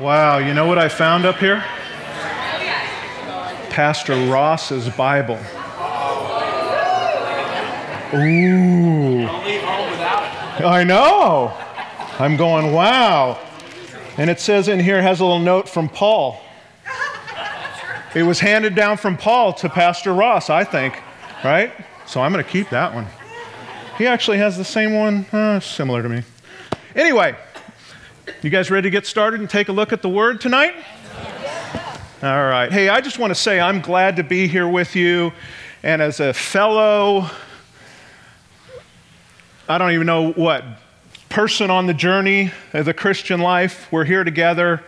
Wow, you know what I found up here? Pastor Ross's Bible. Ooh. I know. I'm going, wow. And it says in here, has a little note from Paul. It was handed down from Paul to Pastor Ross, I think, right? So I'm going to keep that one. He actually has the same one, uh, similar to me. Anyway, you guys ready to get started and take a look at the Word tonight? All right. Hey, I just want to say I'm glad to be here with you. And as a fellow, I don't even know what, person on the journey of the Christian life, we're here together.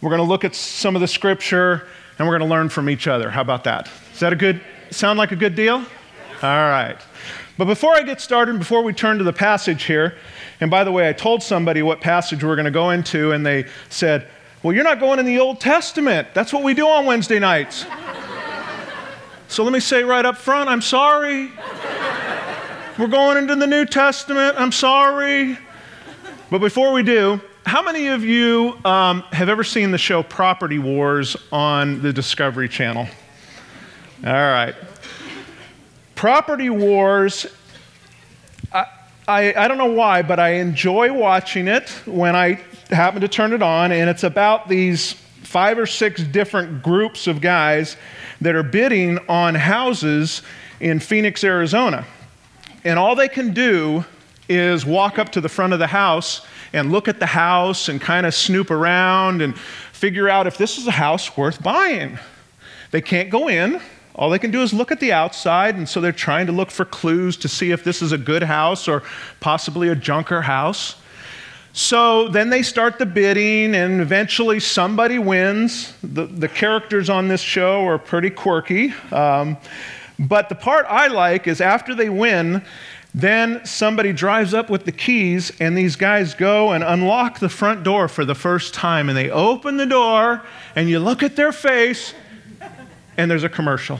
We're going to look at some of the scripture and we're going to learn from each other. How about that? Is that a good, sound like a good deal? All right. But before I get started, before we turn to the passage here, and by the way, I told somebody what passage we're going to go into, and they said, Well, you're not going in the Old Testament. That's what we do on Wednesday nights. so let me say right up front, I'm sorry. We're going into the New Testament. I'm sorry. But before we do, how many of you um, have ever seen the show Property Wars on the Discovery Channel? All right. Property Wars, I, I, I, don't know why, but I enjoy watching it when I happen to turn it on, and it's about these five or six different groups of guys that are bidding on houses in Phoenix, Arizona. And all they can do is walk up to the front of the house and look at the house and kind of snoop around and figure out if this is a house worth buying. They can't go in. All they can do is look at the outside, and so they're trying to look for clues to see if this is a good house or possibly a junker house. So then they start the bidding, and eventually somebody wins. The, the characters on this show are pretty quirky. Um, but the part I like is after they win, then somebody drives up with the keys, and these guys go and unlock the front door for the first time. And they open the door, and you look at their face, and there's a commercial.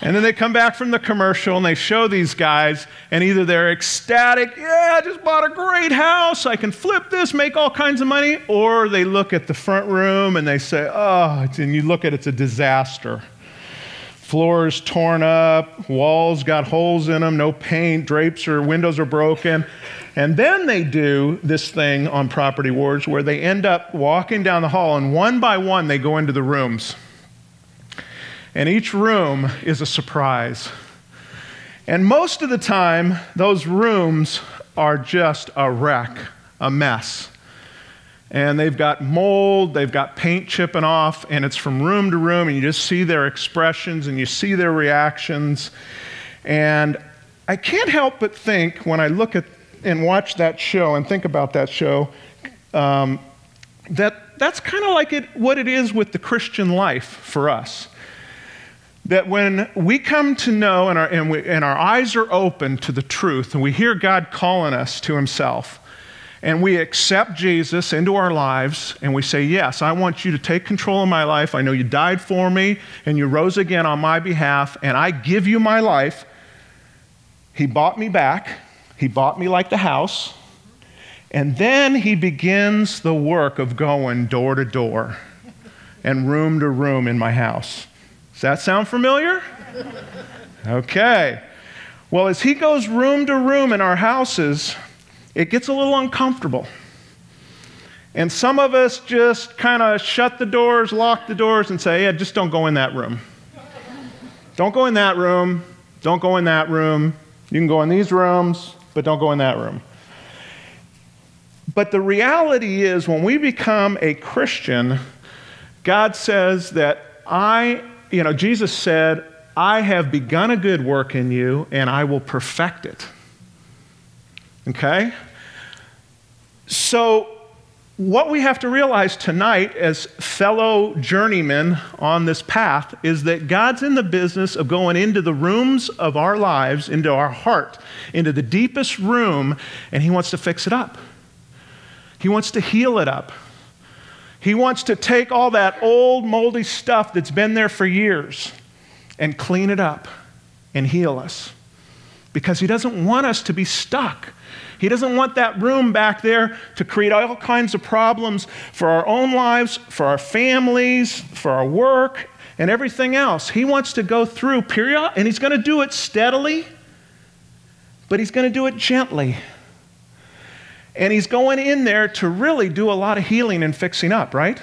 And then they come back from the commercial and they show these guys, and either they're ecstatic, yeah, I just bought a great house, I can flip this, make all kinds of money, or they look at the front room and they say, oh, and you look at it, it's a disaster. Floors torn up, walls got holes in them, no paint, drapes or windows are broken. And then they do this thing on Property Wars where they end up walking down the hall, and one by one they go into the rooms. And each room is a surprise. And most of the time, those rooms are just a wreck, a mess. And they've got mold, they've got paint chipping off, and it's from room to room, and you just see their expressions and you see their reactions. And I can't help but think when I look at and watch that show and think about that show um, that that's kind of like it, what it is with the Christian life for us that when we come to know and our, and, we, and our eyes are open to the truth and we hear God calling us to Himself, and we accept Jesus into our lives and we say, Yes, I want you to take control of my life. I know you died for me and you rose again on my behalf, and I give you my life. He bought me back, He bought me like the house. And then He begins the work of going door to door and room to room in my house. Does that sound familiar? Okay. Well, as he goes room to room in our houses, it gets a little uncomfortable. And some of us just kind of shut the doors, lock the doors, and say, yeah, just don't go in that room. Don't go in that room. Don't go in that room. You can go in these rooms, but don't go in that room. But the reality is, when we become a Christian, God says that I you know, Jesus said, I have begun a good work in you and I will perfect it. Okay? So, what we have to realize tonight as fellow journeymen on this path is that God's in the business of going into the rooms of our lives, into our heart, into the deepest room, and He wants to fix it up. He wants to heal it up. He wants to take all that old, moldy stuff that's been there for years and clean it up and heal us. Because He doesn't want us to be stuck. He doesn't want that room back there to create all kinds of problems for our own lives, for our families, for our work, and everything else. He wants to go through period, and he's going to do it steadily, but he's going to do it gently. And he's going in there to really do a lot of healing and fixing up, right?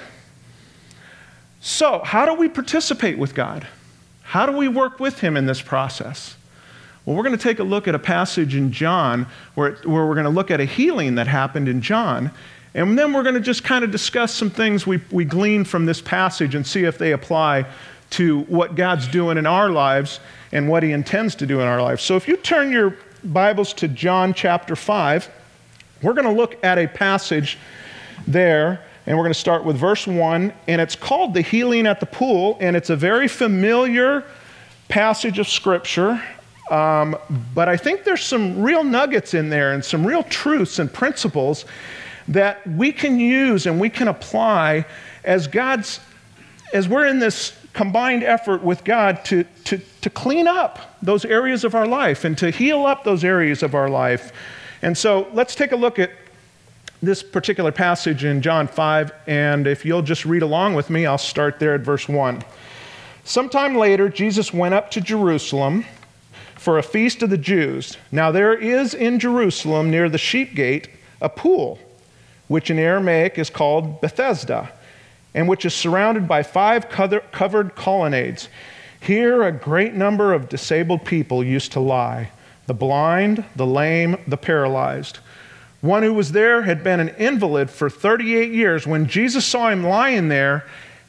So, how do we participate with God? How do we work with him in this process? Well, we're going to take a look at a passage in John where, where we're going to look at a healing that happened in John. And then we're going to just kind of discuss some things we, we glean from this passage and see if they apply to what God's doing in our lives and what He intends to do in our lives. So if you turn your Bibles to John chapter 5, we're going to look at a passage there, and we're going to start with verse 1, and it's called the healing at the pool, and it's a very familiar passage of Scripture. Um, but I think there's some real nuggets in there and some real truths and principles that we can use and we can apply as God's, as we're in this combined effort with God to, to, to clean up those areas of our life and to heal up those areas of our life and so let's take a look at this particular passage in John 5, and if you'll just read along with me, I'll start there at verse 1. Sometime later, Jesus went up to Jerusalem for a feast of the Jews. Now, there is in Jerusalem, near the sheep gate, a pool, which in Aramaic is called Bethesda, and which is surrounded by five covered colonnades. Here, a great number of disabled people used to lie the blind, the lame, the paralyzed. One who was there had been an invalid for 38 years. When Jesus saw him lying there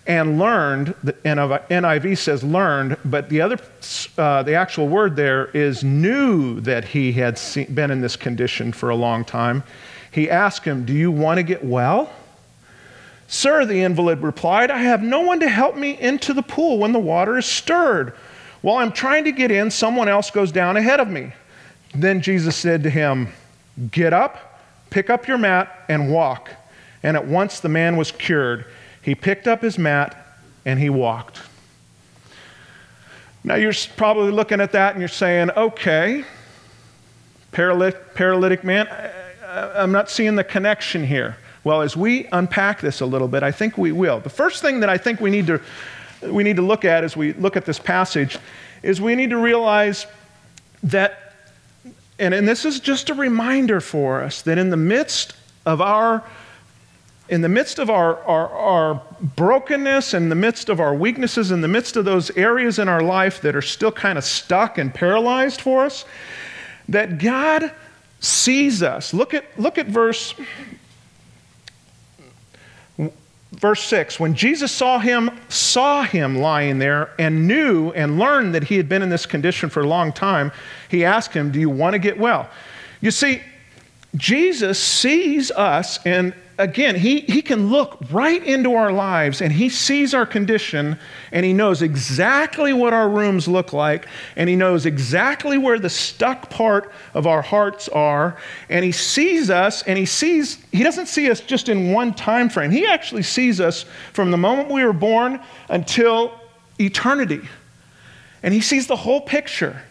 and learned, the NIV says learned, but the other, uh, the actual word there is knew that he had seen, been in this condition for a long time. He asked him, Do you want to get well? Sir, the invalid replied, I have no one to help me into the pool when the water is stirred. While I'm trying to get in, someone else goes down ahead of me. Then Jesus said to him, Get up, pick up your mat, and walk. And at once the man was cured. He picked up his mat and he walked. Now you're probably looking at that and you're saying, okay, paralytic, paralytic man, I'm not seeing the connection here. Well, as we unpack this a little bit, I think we will. The first thing that I think we need to, we need to look at as we look at this passage is we need to realize that and, and this is just a reminder for us that in the midst of our in the midst of our, our, our, brokenness, in the midst of our weaknesses, in the midst of those areas in our life that are still kind of stuck and paralyzed for us, that God sees us. Look at, look at verse verse 6 when jesus saw him saw him lying there and knew and learned that he had been in this condition for a long time he asked him do you want to get well you see jesus sees us and again, he, he can look right into our lives and he sees our condition and he knows exactly what our rooms look like and he knows exactly where the stuck part of our hearts are. And he sees us and he sees he doesn't see us just in one time frame. He actually sees us from the moment we were born until eternity. And he sees the whole picture.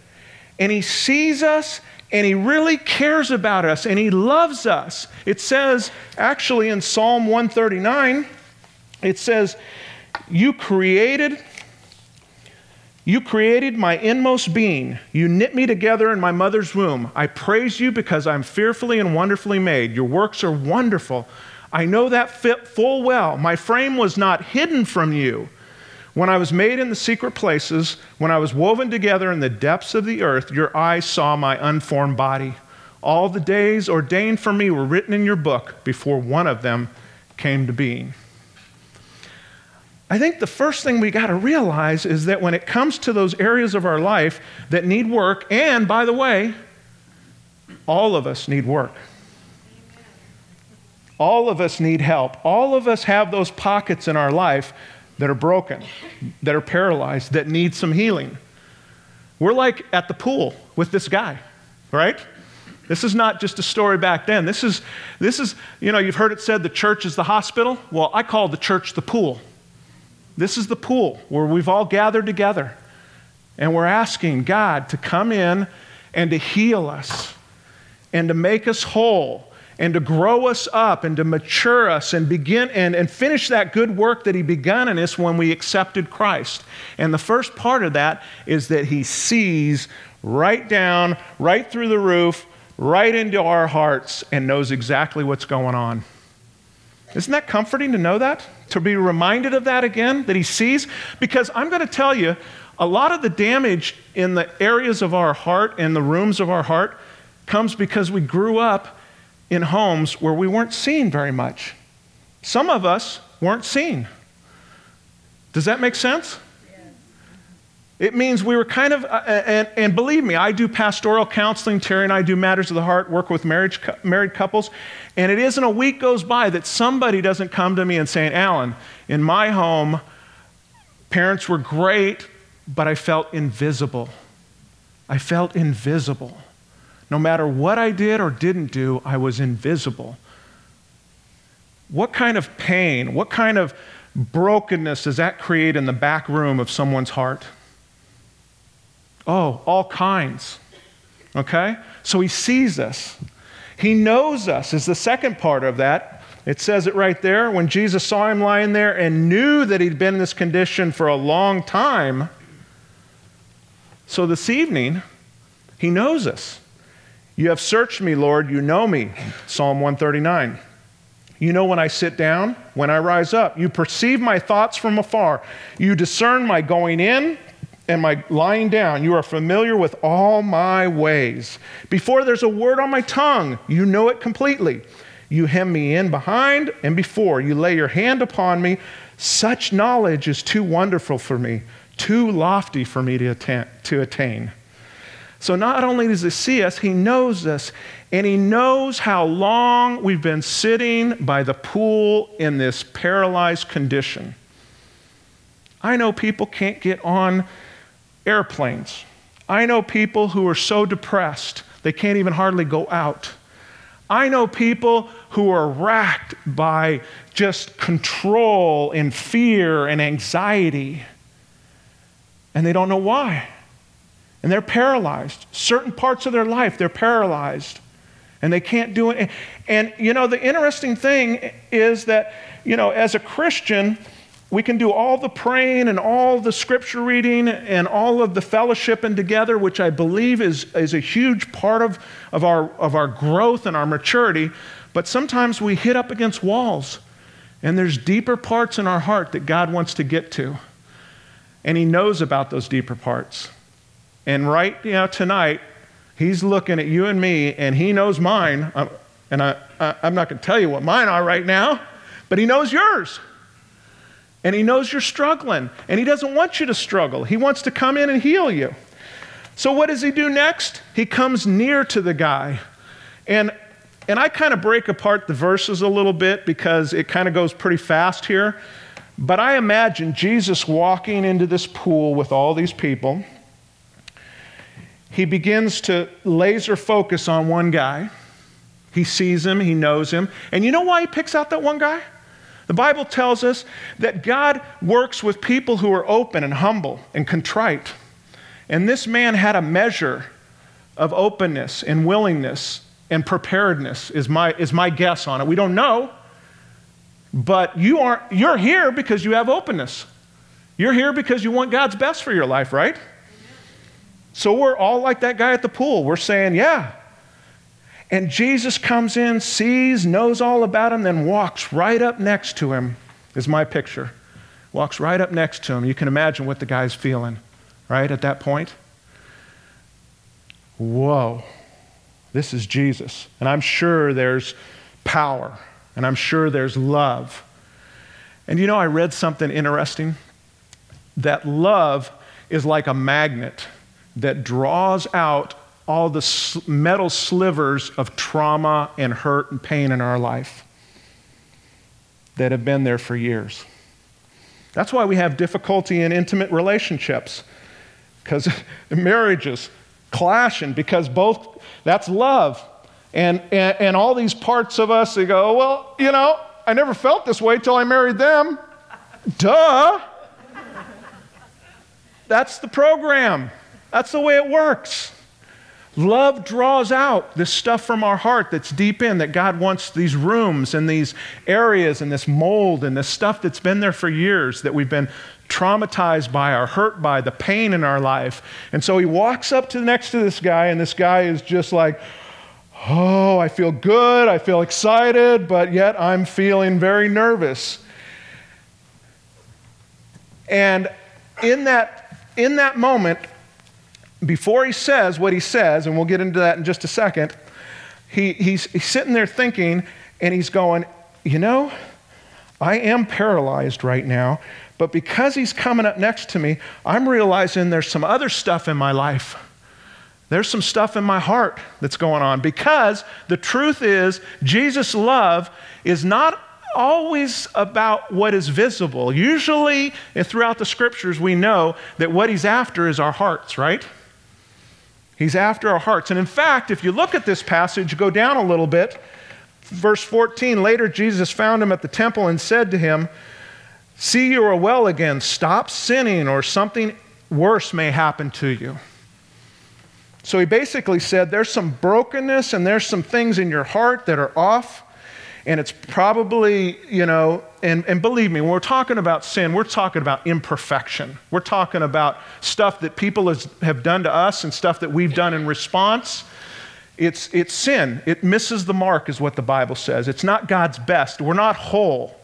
And he sees us and he really cares about us and he loves us. It says, actually, in Psalm 139, it says, You created. You created my inmost being. You knit me together in my mother's womb. I praise you because I'm fearfully and wonderfully made. Your works are wonderful. I know that fit full well. My frame was not hidden from you when I was made in the secret places, when I was woven together in the depths of the earth, your eyes saw my unformed body. All the days ordained for me were written in your book before one of them came to being. I think the first thing we got to realize is that when it comes to those areas of our life that need work, and by the way, all of us need work. All of us need help. All of us have those pockets in our life that are broken, that are paralyzed, that need some healing. We're like at the pool with this guy, right? This is not just a story back then. This is, this is, you know, you've heard it said the church is the hospital. Well, I call the church the pool. This is the pool where we've all gathered together and we're asking God to come in and to heal us and to make us whole and to grow us up and to mature us and begin and, and finish that good work that he began in us when we accepted Christ. And the first part of that is that he sees right down, right through the roof, right into our hearts, and knows exactly what's going on. Isn't that comforting to know that? To be reminded of that again, that he sees? Because I'm going to tell you, a lot of the damage in the areas of our heart and the rooms of our heart comes because we grew up in homes where we weren't seen very much. Some of us weren't seen. Does that make sense? It means we were kind of, uh, and, and, believe me, I do pastoral counseling. Terry and I do matters of the heart, work with marriage, married couples. And it isn't a week goes by that somebody doesn't come to me and say, Alan, in my home, parents were great, but I felt invisible. I felt invisible. No matter what I did or didn't do, I was invisible. What kind of pain, what kind of brokenness does that create in the back room of someone's heart? Oh, all kinds. Okay? So he sees us. He knows us, is the second part of that. It says it right there. When Jesus saw him lying there and knew that he'd been in this condition for a long time. So this evening, he knows us. You have searched me, Lord. You know me. Psalm 139. You know when I sit down, when I rise up. You perceive my thoughts from afar. You discern my going in and my lying down. You are familiar with all my ways. Before there's a word on my tongue, you know it completely. You hem me in behind and before. You lay your hand upon me. Such knowledge is too wonderful for me, too lofty for me to attain. To attain. So not only does he see us, he knows us, and he knows how long we've been sitting by the pool in this paralyzed condition. I know people can't get on airplanes. I know people who are so depressed they can't even hardly go out. I know people who are racked by just control and fear and anxiety, and they don't know why and they're paralyzed. Certain parts of their life, they're paralyzed and they can't do it. And, you know, the interesting thing is that, you know, as a Christian, we can do all the praying and all the scripture reading and all of the fellowship and together, which I believe is, is a huge part of, of, our, of our growth and our maturity. But sometimes we hit up against walls, and there's deeper parts in our heart that God wants to get to. And He knows about those deeper parts. And right know, tonight, he's looking at you and me, and he knows mine. Uh, and I, I, I'm not going to tell you what mine are right now, but he knows yours. And he knows you're struggling. And he doesn't want you to struggle. He wants to come in and heal you. So, what does he do next? He comes near to the guy. And, and I kind of break apart the verses a little bit because it kind of goes pretty fast here. But I imagine Jesus walking into this pool with all these people he begins to laser focus on one guy. He sees him, he knows him. And you know why he picks out that one guy? The Bible tells us that God works with people who are open and humble and contrite. And this man had a measure of openness and willingness and preparedness, is my, is my guess on it. We don't know, but you are, you're here because you have openness. You're here because you want God's best for your life, right? So we're all like that guy at the pool. We're saying, yeah. And Jesus comes in, sees, knows all about him, then walks right up next to him, is my picture. Walks right up next to him. You can imagine what the guy's feeling, right, at that point. Whoa, this is Jesus. And I'm sure there's power, and I'm sure there's love. And you know, I read something interesting that love is like a magnet that draws out all the metal slivers of trauma and hurt and pain in our life that have been there for years. That's why we have difficulty in intimate relationships, because marriages clashing, because both, that's love. And, and, and all these parts of us, they go, well, you know, I never felt this way till I married them. Duh. That's the program. That's the way it works. Love draws out this stuff from our heart that's deep in, that God wants these rooms and these areas and this mold and this stuff that's been there for years that we've been traumatized by or hurt by, the pain in our life. And so he walks up to next to this guy, and this guy is just like, Oh, I feel good, I feel excited, but yet I'm feeling very nervous. And in that, in that moment, before he says what he says, and we'll get into that in just a second, he, he's, he's sitting there thinking and he's going, You know, I am paralyzed right now, but because he's coming up next to me, I'm realizing there's some other stuff in my life. There's some stuff in my heart that's going on because the truth is, Jesus' love is not always about what is visible. Usually, throughout the scriptures, we know that what he's after is our hearts, right? He's after our hearts. And in fact, if you look at this passage, go down a little bit. Verse 14 later, Jesus found him at the temple and said to him, See, you are well again. Stop sinning, or something worse may happen to you. So he basically said, There's some brokenness and there's some things in your heart that are off. And it's probably, you know, and, and believe me, when we're talking about sin, we're talking about imperfection. We're talking about stuff that people has, have done to us and stuff that we've done in response. It's, it's sin. It misses the mark, is what the Bible says. It's not God's best. We're not whole.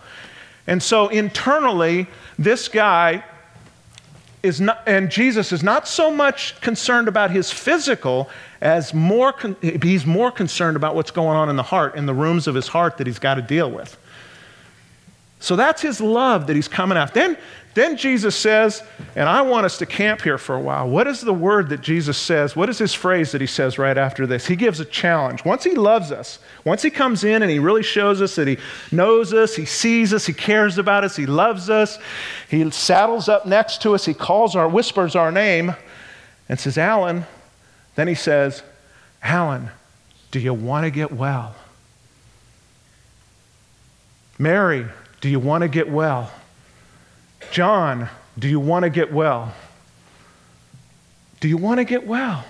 And so internally, this guy is not, and Jesus is not so much concerned about his physical as more, con- he's more concerned about what's going on in the heart, in the rooms of his heart that he's got to deal with. So that's his love that he's coming after. Then, then Jesus says, and I want us to camp here for a while. What is the word that Jesus says? What is his phrase that he says right after this? He gives a challenge. Once he loves us, once he comes in and he really shows us that he knows us, he sees us, he cares about us, he loves us, he saddles up next to us, he calls our, whispers our name, and says, Alan, then he says, Alan, do you want to get well? Mary, do you want to get well? John, do you want to get well? Do you want to get well?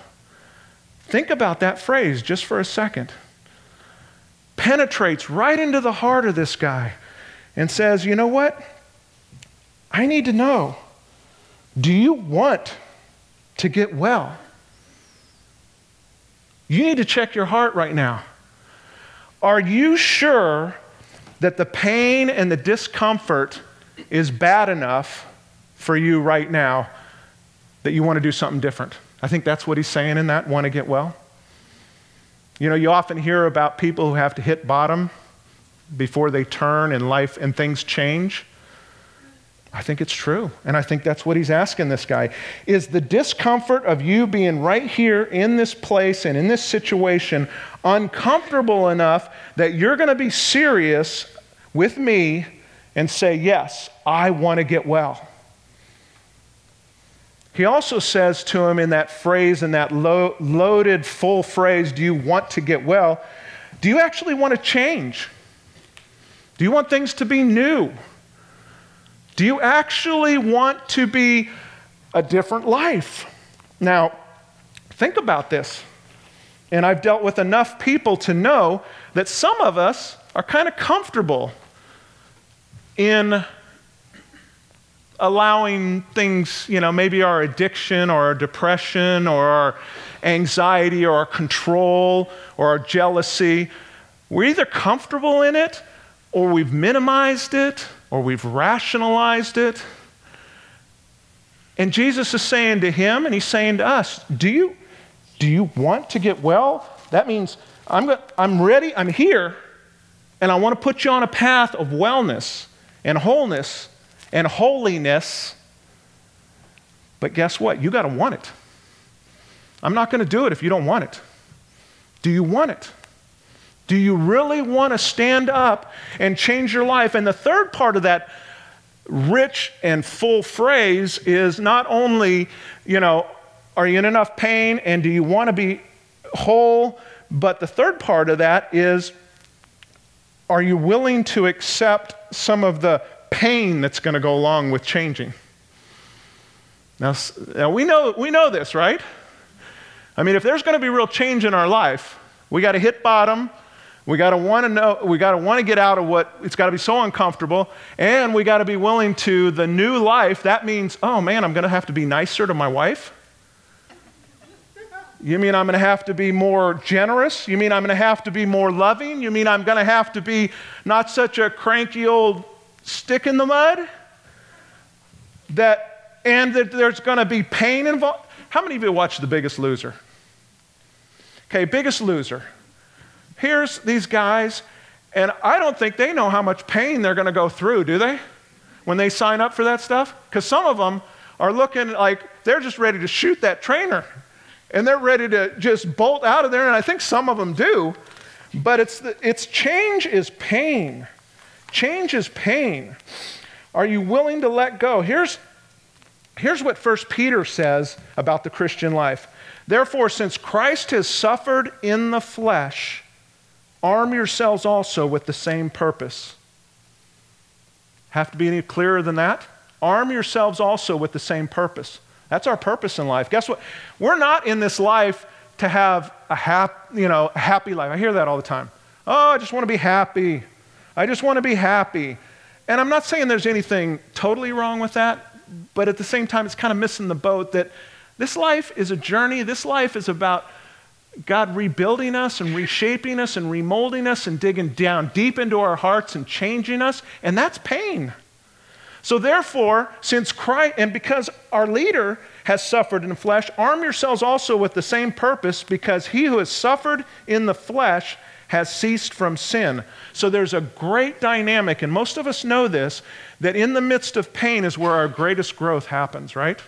Think about that phrase just for a second. Penetrates right into the heart of this guy and says, You know what? I need to know do you want to get well? You need to check your heart right now. Are you sure that the pain and the discomfort is bad enough for you right now that you want to do something different? I think that's what he's saying in that want to get well. You know, you often hear about people who have to hit bottom before they turn in life and things change. I think it's true. And I think that's what he's asking this guy. Is the discomfort of you being right here in this place and in this situation uncomfortable enough that you're going to be serious with me and say, Yes, I want to get well? He also says to him in that phrase, in that lo- loaded, full phrase, Do you want to get well? Do you actually want to change? Do you want things to be new? Do you actually want to be a different life? Now, think about this. And I've dealt with enough people to know that some of us are kind of comfortable in allowing things, you know, maybe our addiction or our depression or our anxiety or our control or our jealousy. We're either comfortable in it or we've minimized it or we've rationalized it. And Jesus is saying to him, and he's saying to us, Do you, do you want to get well? That means I'm, I'm ready, I'm here, and I want to put you on a path of wellness and wholeness and holiness. But guess what? You got to want it. I'm not going to do it if you don't want it. Do you want it? Do you really want to stand up and change your life? And the third part of that rich and full phrase is not only, you know, are you in enough pain and do you want to be whole? But the third part of that is, are you willing to accept some of the pain that's going to go along with changing? Now, now we, know, we know this, right? I mean, if there's going to be real change in our life, we got to hit bottom. We got to want to know, we got to want to get out of what, it's got to be so uncomfortable. And we got to be willing to the new life. That means, oh man, I'm going to have to be nicer to my wife. You mean I'm going to have to be more generous? You mean I'm going to have to be more loving? You mean I'm going to have to be not such a cranky old stick in the mud? That, and that there's going to be pain involved? How many of you watch The Biggest Loser? Okay, Biggest Loser. Here's these guys, and I don't think they know how much pain they're going to go through, do they? When they sign up for that stuff? Because some of them are looking like they're just ready to shoot that trainer and they're ready to just bolt out of there, and I think some of them do. But it's, the, it's change is pain. Change is pain. Are you willing to let go? Here's, here's what 1 Peter says about the Christian life. Therefore, since Christ has suffered in the flesh, arm yourselves also with the same purpose. Have to be any clearer than that? Arm yourselves also with the same purpose. That's our purpose in life. Guess what? We're not in this life to have a hap, you know, happy life. I hear that all the time. Oh, I just want to be happy. I just want to be happy. And I'm not saying there's anything totally wrong with that, but at the same time, it's kind of missing the boat that this life is a journey. This life is about God rebuilding us and reshaping us and remolding us and digging down deep into our hearts and changing us. And that's pain. So, therefore, since Christ, and because our leader has suffered in the flesh, arm yourselves also with the same purpose, because he who has suffered in the flesh has ceased from sin. So, there's a great dynamic, and most of us know this, that in the midst of pain is where our greatest growth happens, right?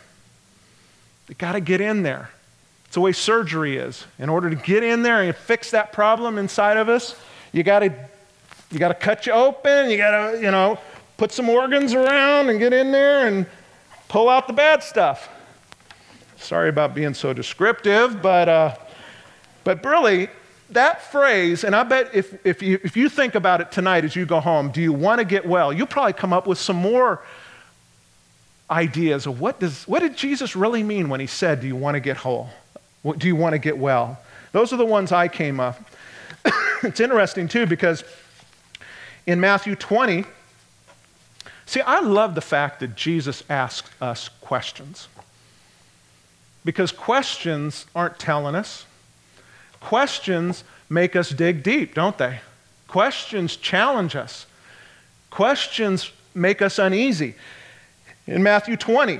You got to get in there. It's the way surgery is. In order to get in there and fix that problem inside of us, you got to you got to cut you open. You got to, you know, put some organs around and get in there and pull out the bad stuff. Sorry about being so descriptive, but, uh, but really, that phrase, and I bet if, if, you, if you think about it tonight as you go home, do you want to get well? You'll probably come up with some more ideas of what, does, what did Jesus really mean when he said, Do you want to get whole? Do you want to get well? Those are the ones I came up. it's interesting, too, because in Matthew 20, See, I love the fact that Jesus asks us questions. Because questions aren't telling us. Questions make us dig deep, don't they? Questions challenge us. Questions make us uneasy. In Matthew 20,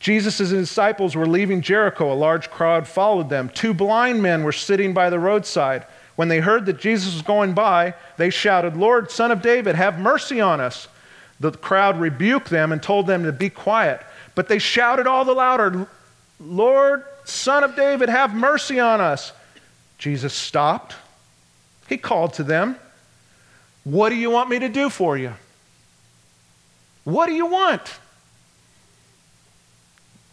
Jesus and his disciples were leaving Jericho. A large crowd followed them. Two blind men were sitting by the roadside. When they heard that Jesus was going by, they shouted, Lord, son of David, have mercy on us. The crowd rebuked them and told them to be quiet. But they shouted all the louder, Lord, Son of David, have mercy on us. Jesus stopped. He called to them, What do you want me to do for you? What do you want?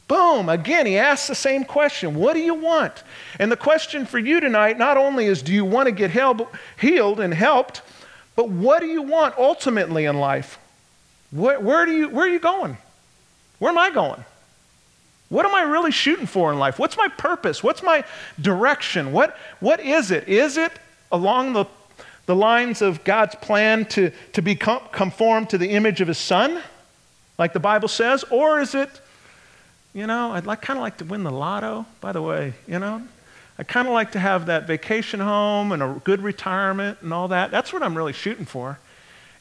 Boom, again, he asks the same question What do you want? And the question for you tonight not only is do you want to get healed and helped, but what do you want ultimately in life? Where, where, do you, where are you going? Where am I going? What am I really shooting for in life? What's my purpose? What's my direction? What, what is it? Is it along the, the lines of God's plan to, to become conformed to the image of his son, like the Bible says? Or is it, you know, I'd like, kind of like to win the lotto, by the way, you know? I kind of like to have that vacation home and a good retirement and all that. That's what I'm really shooting for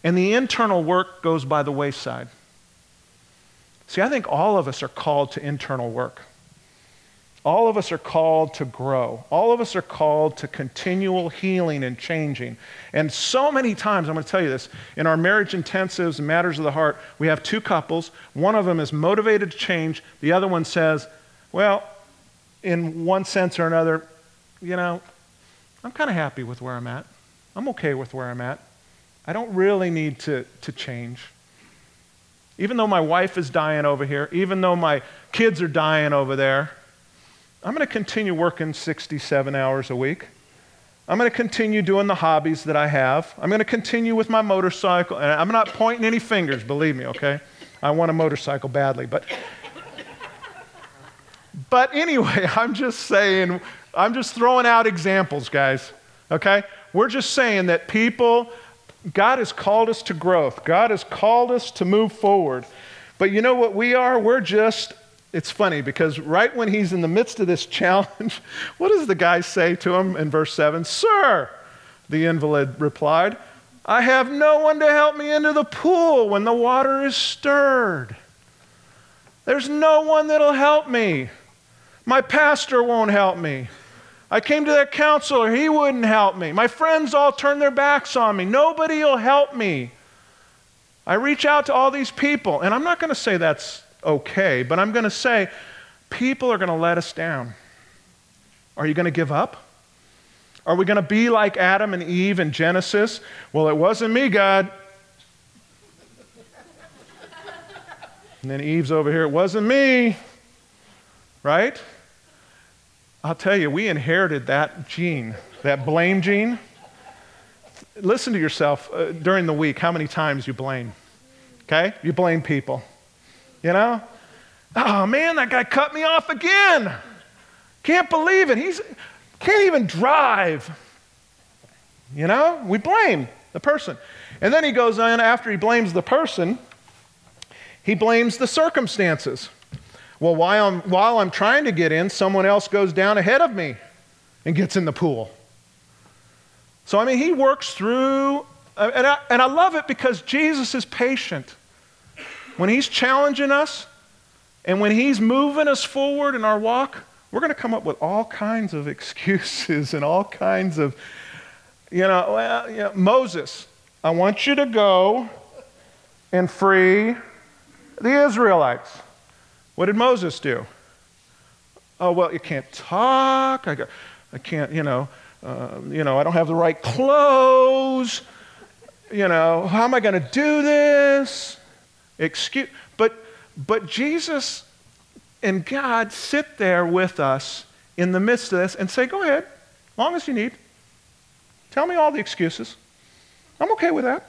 and the internal work goes by the wayside. See, I think all of us are called to internal work. All of us are called to grow. All of us are called to continual healing and changing. And so many times, I'm going to tell you this, in our marriage intensives and matters of the heart, we have two couples. One of them is motivated to change, the other one says, Well, in one sense or another, you know, I'm kind of happy with where I'm at. I'm okay with where I'm at. I don't really need to, to change. Even though my wife is dying over here, even though my kids are dying over there, I'm going to continue working 67 hours a week. I'm going to continue doing the hobbies that I have. I'm going to continue with my motorcycle. And I'm not pointing any fingers, believe me, okay? I want a motorcycle badly. But, but anyway, I'm just saying I'm just throwing out examples, guys. Okay? We're just saying that people, God has called us to growth. God has called us to move forward. But you know what we are? We're just, it's funny because right when he's in the midst of this challenge, what does the guy say to him in verse 7? Sir, the invalid replied, I have no one to help me into the pool when the water is stirred. There's no one that'll help me. My pastor won't help me. I came to that counselor, he wouldn't help me. My friends all turned their backs on me. Nobody will help me. I reach out to all these people, and I'm not going to say that's okay, but I'm going to say people are going to let us down. Are you going to give up? Are we going to be like Adam and Eve in Genesis? Well, it wasn't me, God. And then Eve's over here, it wasn't me. Right? I'll tell you, we inherited that gene, that blame gene. Listen to yourself uh, during the week how many times you blame. Okay? You blame people. You know? Oh man, that guy cut me off again. Can't believe it. He's can't even drive. You know? We blame the person. And then he goes on after he blames the person, he blames the circumstances. Well, while I'm, while I'm trying to get in, someone else goes down ahead of me and gets in the pool. So, I mean, he works through, uh, and I, and I love it because Jesus is patient. When he's challenging us and when he's moving us forward in our walk, we're going to come up with all kinds of excuses and all kinds of, you know, well, you know, Moses, I want you to go and free the Israelites. What did Moses do? Oh, well, you can't talk. I, I can't, you know, uh, you know, I don't have the right clothes. You know, how am I going to do this? Excuse, but, but Jesus and God sit there with us in the midst of this and say, go ahead, long as you need. Tell me all the excuses. I'm okay with that.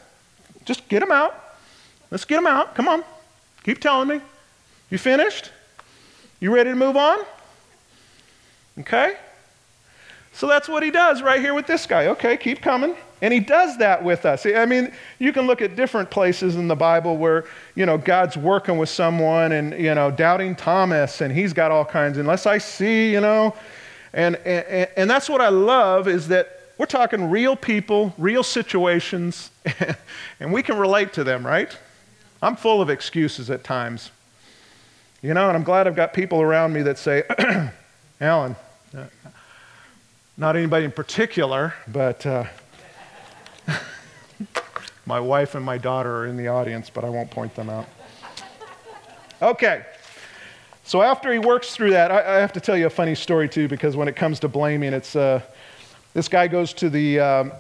Just get them out. Let's get them out. Come on. Keep telling me. You finished? You ready to move on? Okay? So that's what he does right here with this guy. Okay, keep coming. And he does that with us. I mean, you can look at different places in the Bible where, you know, God's working with someone and, you know, doubting Thomas and he's got all kinds, unless I see, you know. And, and, and that's what I love is that we're talking real people, real situations, and we can relate to them, right? I'm full of excuses at times. You know, and I'm glad I've got people around me that say, Alan, not anybody in particular, but uh, my wife and my daughter are in the audience, but I won't point them out. Okay. So after he works through that, I, I have to tell you a funny story too, because when it comes to blaming, it's uh, this guy goes to the um,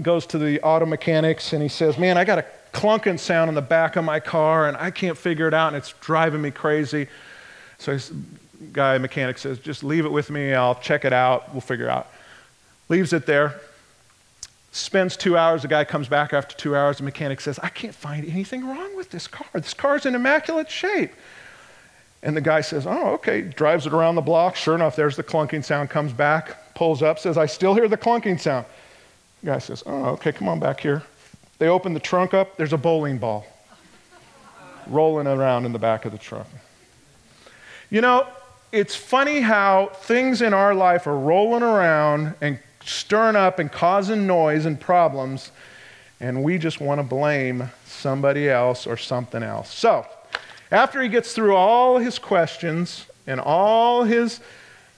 goes to the auto mechanics and he says, "Man, I got a clunking sound in the back of my car and I can't figure it out and it's driving me crazy. So this guy mechanic says, just leave it with me. I'll check it out. We'll figure it out. Leaves it there. Spends two hours. The guy comes back after two hours. The mechanic says, I can't find anything wrong with this car. This car's in immaculate shape. And the guy says, Oh, okay. Drives it around the block. Sure enough, there's the clunking sound. Comes back, pulls up, says, I still hear the clunking sound. The guy says, Oh, okay, come on back here. They open the trunk up, there's a bowling ball rolling around in the back of the trunk. You know, it's funny how things in our life are rolling around and stirring up and causing noise and problems, and we just want to blame somebody else or something else. So, after he gets through all his questions and all his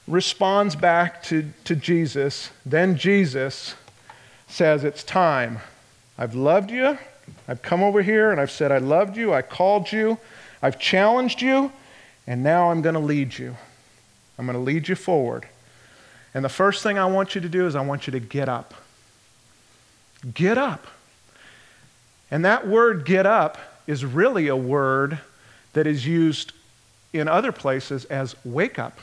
responds back to, to Jesus, then Jesus says, It's time. I've loved you. I've come over here and I've said, I loved you. I called you. I've challenged you. And now I'm going to lead you. I'm going to lead you forward. And the first thing I want you to do is I want you to get up. Get up. And that word get up is really a word that is used in other places as wake up.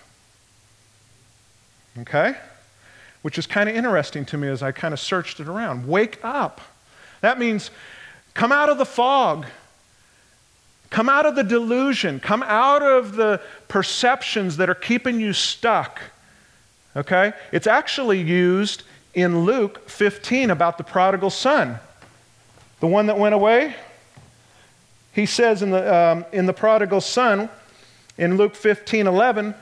Okay? Which is kind of interesting to me as I kind of searched it around. Wake up. That means come out of the fog. Come out of the delusion. Come out of the perceptions that are keeping you stuck. Okay? It's actually used in Luke 15 about the prodigal son. The one that went away? He says in the, um, in the prodigal son, in Luke 15 11,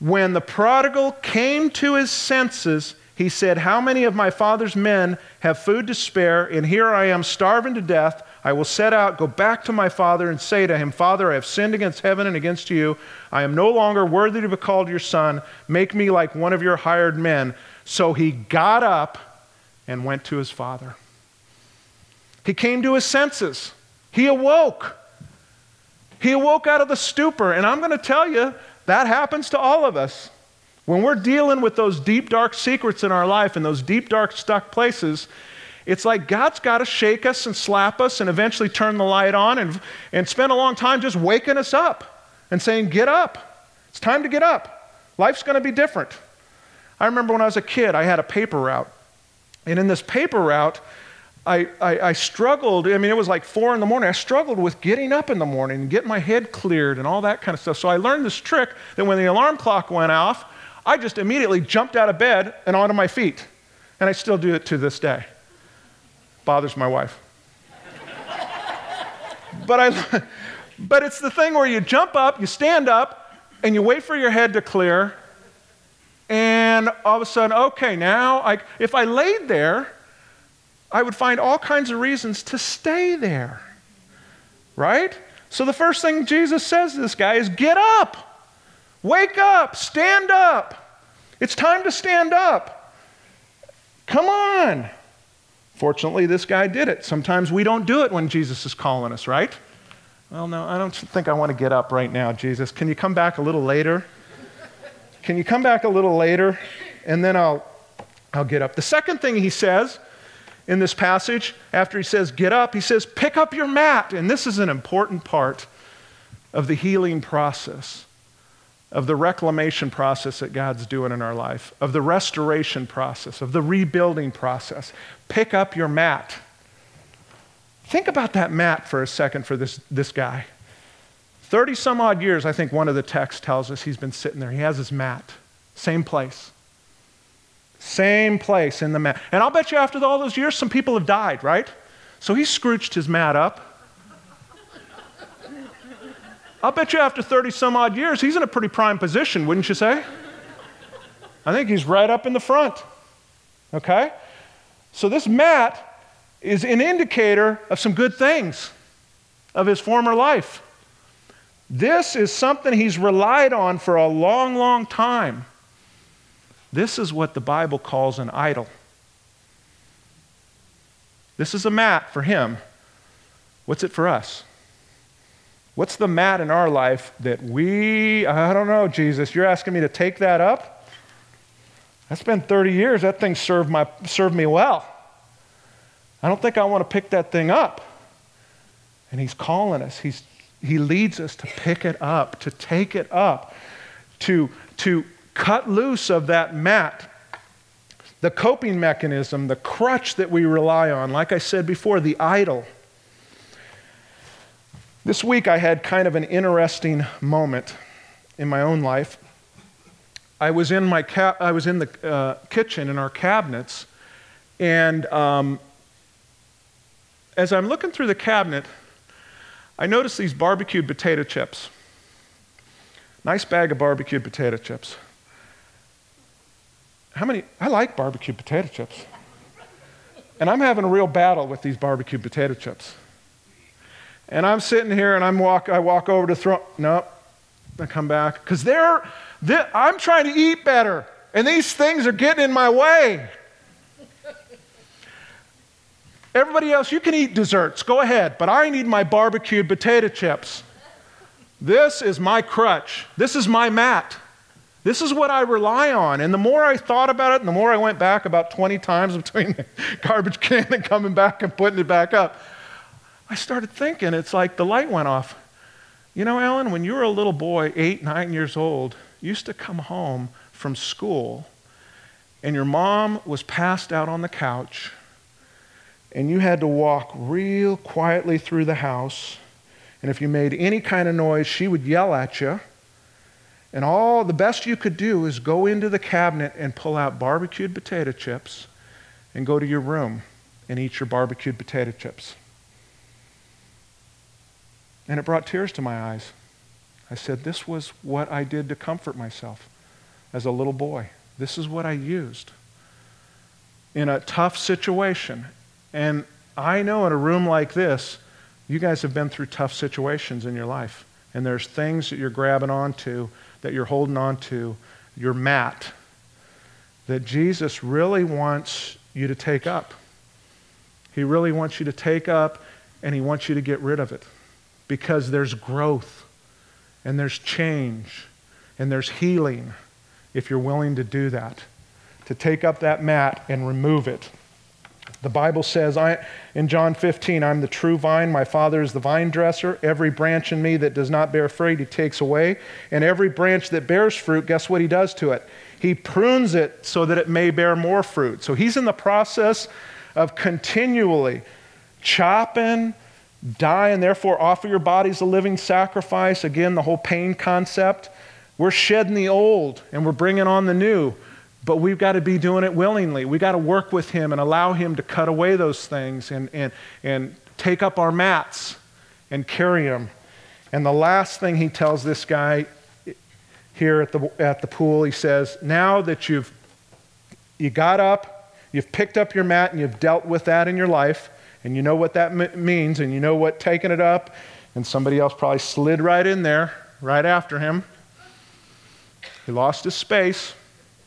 when the prodigal came to his senses, he said, How many of my father's men have food to spare, and here I am starving to death? I will set out, go back to my father, and say to him, Father, I have sinned against heaven and against you. I am no longer worthy to be called your son. Make me like one of your hired men. So he got up and went to his father. He came to his senses. He awoke. He awoke out of the stupor. And I'm going to tell you, that happens to all of us. When we're dealing with those deep, dark secrets in our life and those deep, dark, stuck places, it's like God's got to shake us and slap us and eventually turn the light on and, and spend a long time just waking us up and saying, Get up. It's time to get up. Life's going to be different. I remember when I was a kid, I had a paper route. And in this paper route, I, I, I, struggled. I mean, it was like four in the morning. I struggled with getting up in the morning and getting my head cleared and all that kind of stuff. So I learned this trick that when the alarm clock went off, I just immediately jumped out of bed and onto my feet. And I still do it to this day. Bothers my wife. but, I, but it's the thing where you jump up, you stand up, and you wait for your head to clear. And all of a sudden, okay, now I, if I laid there, I would find all kinds of reasons to stay there. Right? So the first thing Jesus says to this guy is get up. Wake up, stand up. It's time to stand up. Come on. Fortunately, this guy did it. Sometimes we don't do it when Jesus is calling us, right? Well, no, I don't think I want to get up right now, Jesus. Can you come back a little later? Can you come back a little later? And then I'll, I'll get up. The second thing he says in this passage, after he says, get up, he says, pick up your mat. And this is an important part of the healing process of the reclamation process that God's doing in our life, of the restoration process, of the rebuilding process. Pick up your mat. Think about that mat for a second for this, this guy. 30 some odd years, I think one of the texts tells us he's been sitting there. He has his mat, same place. Same place in the mat. And I'll bet you after all those years, some people have died, right? So he scrooched his mat up I'll bet you after 30 some odd years, he's in a pretty prime position, wouldn't you say? I think he's right up in the front. Okay? So this mat is an indicator of some good things of his former life. This is something he's relied on for a long, long time. This is what the Bible calls an idol. This is a mat for him. What's it for us? What's the mat in our life that we, I don't know, Jesus, you're asking me to take that up? That's been 30 years. That thing served, my, served me well. I don't think I want to pick that thing up. And he's calling us. He's, he leads us to pick it up, to take it up, to, to cut loose of that mat. The coping mechanism, the crutch that we rely on, like I said before, the idol. This week I had kind of an interesting moment in my own life. I was in, my ca- I was in the uh, kitchen in our cabinets, and um, as I'm looking through the cabinet, I noticed these barbecued potato chips. Nice bag of barbecued potato chips. How many? I like barbecued potato chips. And I'm having a real battle with these barbecued potato chips. And I'm sitting here and I'm walk, I walk over to throw, nope, I come back. Because they're, they're, I'm trying to eat better, and these things are getting in my way. Everybody else, you can eat desserts, go ahead, but I need my barbecued potato chips. This is my crutch. This is my mat. This is what I rely on. And the more I thought about it, and the more I went back about 20 times between the garbage can and coming back and putting it back up, I started thinking, it's like the light went off. You know, Alan, when you were a little boy, eight, nine years old, used to come home from school and your mom was passed out on the couch and you had to walk real quietly through the house. And if you made any kind of noise, she would yell at you. And all the best you could do is go into the cabinet and pull out barbecued potato chips and go to your room and eat your barbecued potato chips. And it brought tears to my eyes. I said, This was what I did to comfort myself as a little boy. This is what I used in a tough situation. And I know in a room like this, you guys have been through tough situations in your life. And there's things that you're grabbing onto, that you're holding onto, your mat, that Jesus really wants you to take up. He really wants you to take up and he wants you to get rid of it because there's growth and there's change and there's healing if you're willing to do that, to take up that mat and remove it. The Bible says I, in John 15, I'm the true vine, my Father is the vine dresser. Every branch in me that does not bear fruit, he takes away. And every branch that bears fruit, guess what he does to it? He prunes it so that it may bear more fruit. So he's in the process of continually chopping, dying, therefore offer your bodies a living sacrifice. Again, the whole pain concept. We're shedding the old and we're bringing on the new, but we've got to be doing it willingly. We've got to work with Him and allow Him to cut away those things and, and, and take up our mats and carry them. And the last thing He tells this guy here at the, at the pool, He says, Now that you've you got up, you've picked up your mat, and you've dealt with that in your life, and you know what that m- means, and you know what taking it up, and somebody else probably slid right in there, right after him. He lost his space,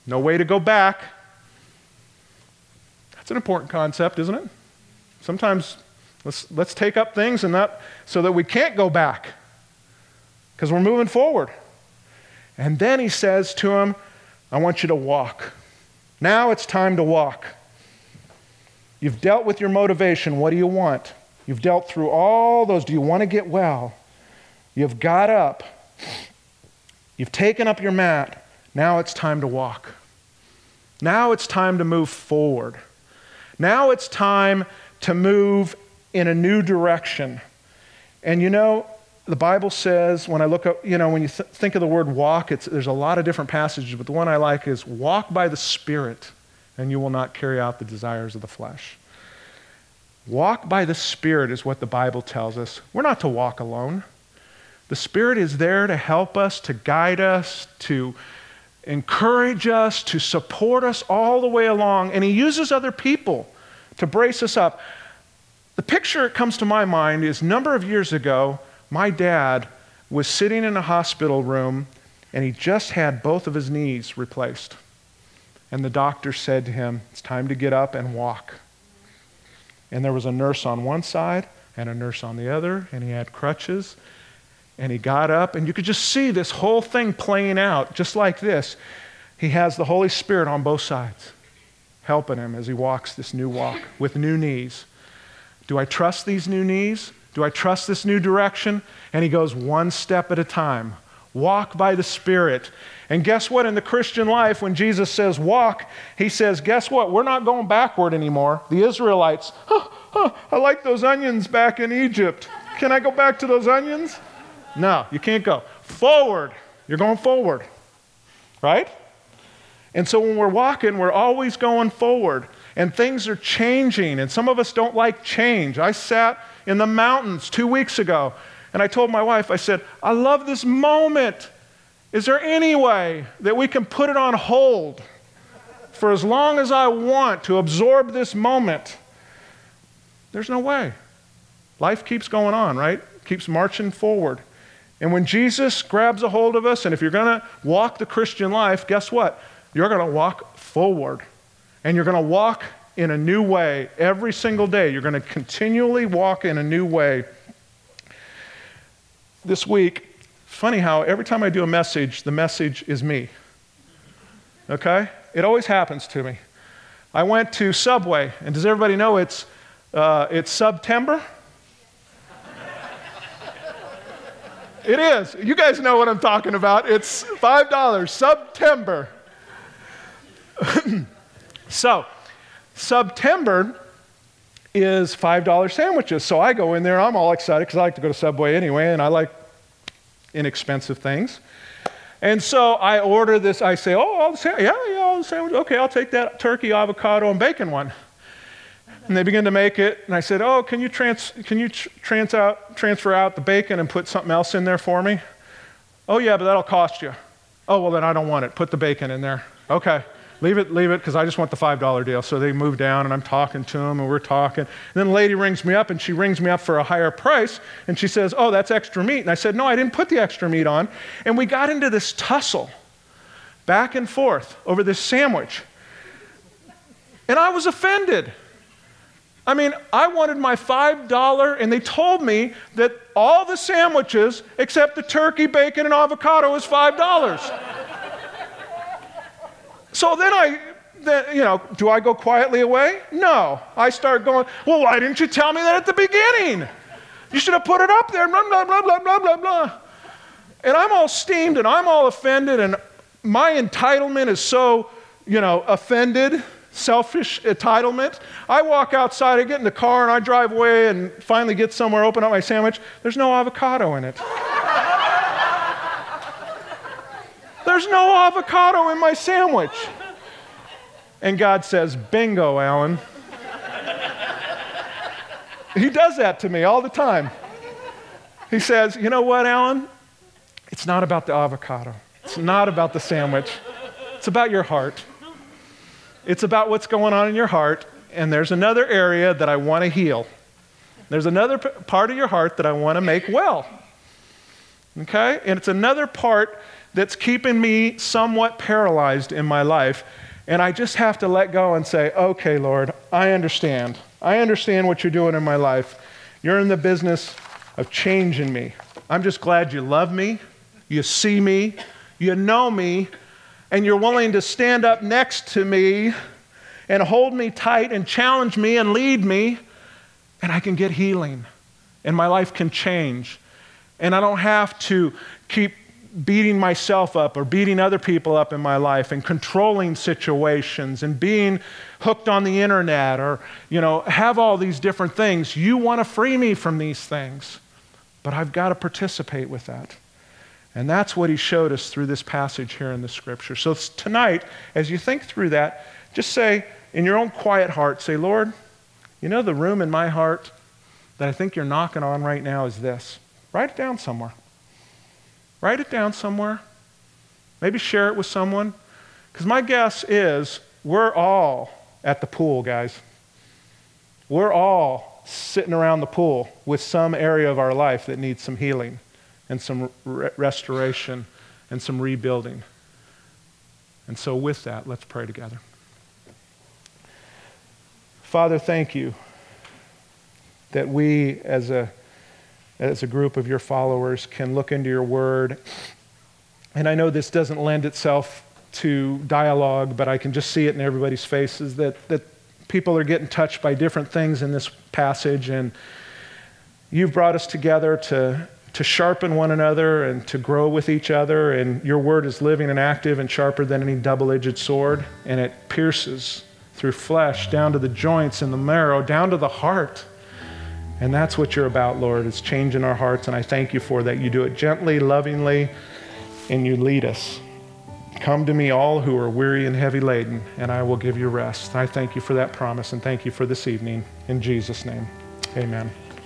no way to go back. That's an important concept, isn't it? Sometimes let's, let's take up things and not so that we can't go back because we're moving forward. And then he says to him, I want you to walk. Now it's time to walk. You've dealt with your motivation. What do you want? You've dealt through all those. Do you want to get well? You've got up. You've taken up your mat. Now it's time to walk. Now it's time to move forward. Now it's time to move in a new direction. And you know, the Bible says, when I look up, you know, when you th- think of the word walk, there's a lot of different passages, but the one I like is walk by the Spirit, and you will not carry out the desires of the flesh. Walk by the Spirit is what the Bible tells us. We're not to walk alone. The Spirit is there to help us, to guide us, to encourage us, to support us all the way along. And He uses other people to brace us up. The picture that comes to my mind is a number of years ago, my dad was sitting in a hospital room and he just had both of his knees replaced. And the doctor said to him, It's time to get up and walk. And there was a nurse on one side and a nurse on the other, and he had crutches. And he got up, and you could just see this whole thing playing out just like this. He has the Holy Spirit on both sides, helping him as he walks this new walk with new knees. Do I trust these new knees? Do I trust this new direction? And he goes one step at a time. Walk by the Spirit. And guess what? In the Christian life, when Jesus says walk, he says, guess what? We're not going backward anymore. The Israelites, I like those onions back in Egypt. Can I go back to those onions? No, you can't go. Forward. You're going forward. Right? And so when we're walking, we're always going forward. And things are changing. And some of us don't like change. I sat in the mountains two weeks ago and I told my wife, I said, I love this moment. Is there any way that we can put it on hold for as long as I want to absorb this moment? There's no way. Life keeps going on, right? Keeps marching forward. And when Jesus grabs a hold of us, and if you're going to walk the Christian life, guess what? You're going to walk forward. And you're going to walk in a new way every single day. You're going to continually walk in a new way. This week, funny how every time I do a message, the message is me. Okay? It always happens to me. I went to Subway, and does everybody know it's, uh, it's September? It is. You guys know what I'm talking about. It's $5, September. so, September is $5 sandwiches. So I go in there, I'm all excited because I like to go to Subway anyway, and I like inexpensive things. And so I order this. I say, oh, all the sandwich. Yeah, yeah, all the sandwich. Okay, I'll take that turkey, avocado, and bacon one. And they begin to make it. And I said, oh, can you, trans- can you tr- trans out, transfer out the bacon and put something else in there for me? Oh, yeah, but that'll cost you. Oh, well, then I don't want it. Put the bacon in there. Okay. Leave it, leave it, because I just want the $5 deal. So they move down, and I'm talking to them, and we're talking. And then the lady rings me up, and she rings me up for a higher price, and she says, Oh, that's extra meat. And I said, No, I didn't put the extra meat on. And we got into this tussle back and forth over this sandwich. And I was offended. I mean, I wanted my $5, and they told me that all the sandwiches, except the turkey, bacon, and avocado, is $5. So then I, then, you know, do I go quietly away? No. I start going, well, why didn't you tell me that at the beginning? You should have put it up there, blah, blah, blah, blah, blah, blah, blah. And I'm all steamed and I'm all offended, and my entitlement is so, you know, offended, selfish entitlement. I walk outside, I get in the car, and I drive away and finally get somewhere, open up my sandwich. There's no avocado in it. There's no avocado in my sandwich. And God says, Bingo, Alan. he does that to me all the time. He says, You know what, Alan? It's not about the avocado, it's not about the sandwich, it's about your heart. It's about what's going on in your heart, and there's another area that I want to heal. There's another p- part of your heart that I want to make well. Okay? And it's another part that's keeping me somewhat paralyzed in my life. And I just have to let go and say, okay, Lord, I understand. I understand what you're doing in my life. You're in the business of changing me. I'm just glad you love me, you see me, you know me, and you're willing to stand up next to me and hold me tight and challenge me and lead me, and I can get healing, and my life can change. And I don't have to keep beating myself up or beating other people up in my life and controlling situations and being hooked on the internet or you know have all these different things. You want to free me from these things but i've got to participate with that. And that's what he showed us through this passage here in the scripture. So tonight as you think through that just say in your own quiet heart say lord you know the room in my heart that i think you're knocking on right now is this. Write it down somewhere Write it down somewhere. Maybe share it with someone. Because my guess is we're all at the pool, guys. We're all sitting around the pool with some area of our life that needs some healing and some re- restoration and some rebuilding. And so, with that, let's pray together. Father, thank you that we as a as a group of your followers can look into your word. And I know this doesn't lend itself to dialogue, but I can just see it in everybody's faces that, that people are getting touched by different things in this passage. And you've brought us together to, to sharpen one another and to grow with each other. And your word is living and active and sharper than any double edged sword. And it pierces through flesh down to the joints and the marrow, down to the heart. And that's what you're about, Lord, is changing our hearts. And I thank you for that. You do it gently, lovingly, and you lead us. Come to me, all who are weary and heavy laden, and I will give you rest. I thank you for that promise and thank you for this evening. In Jesus' name, amen.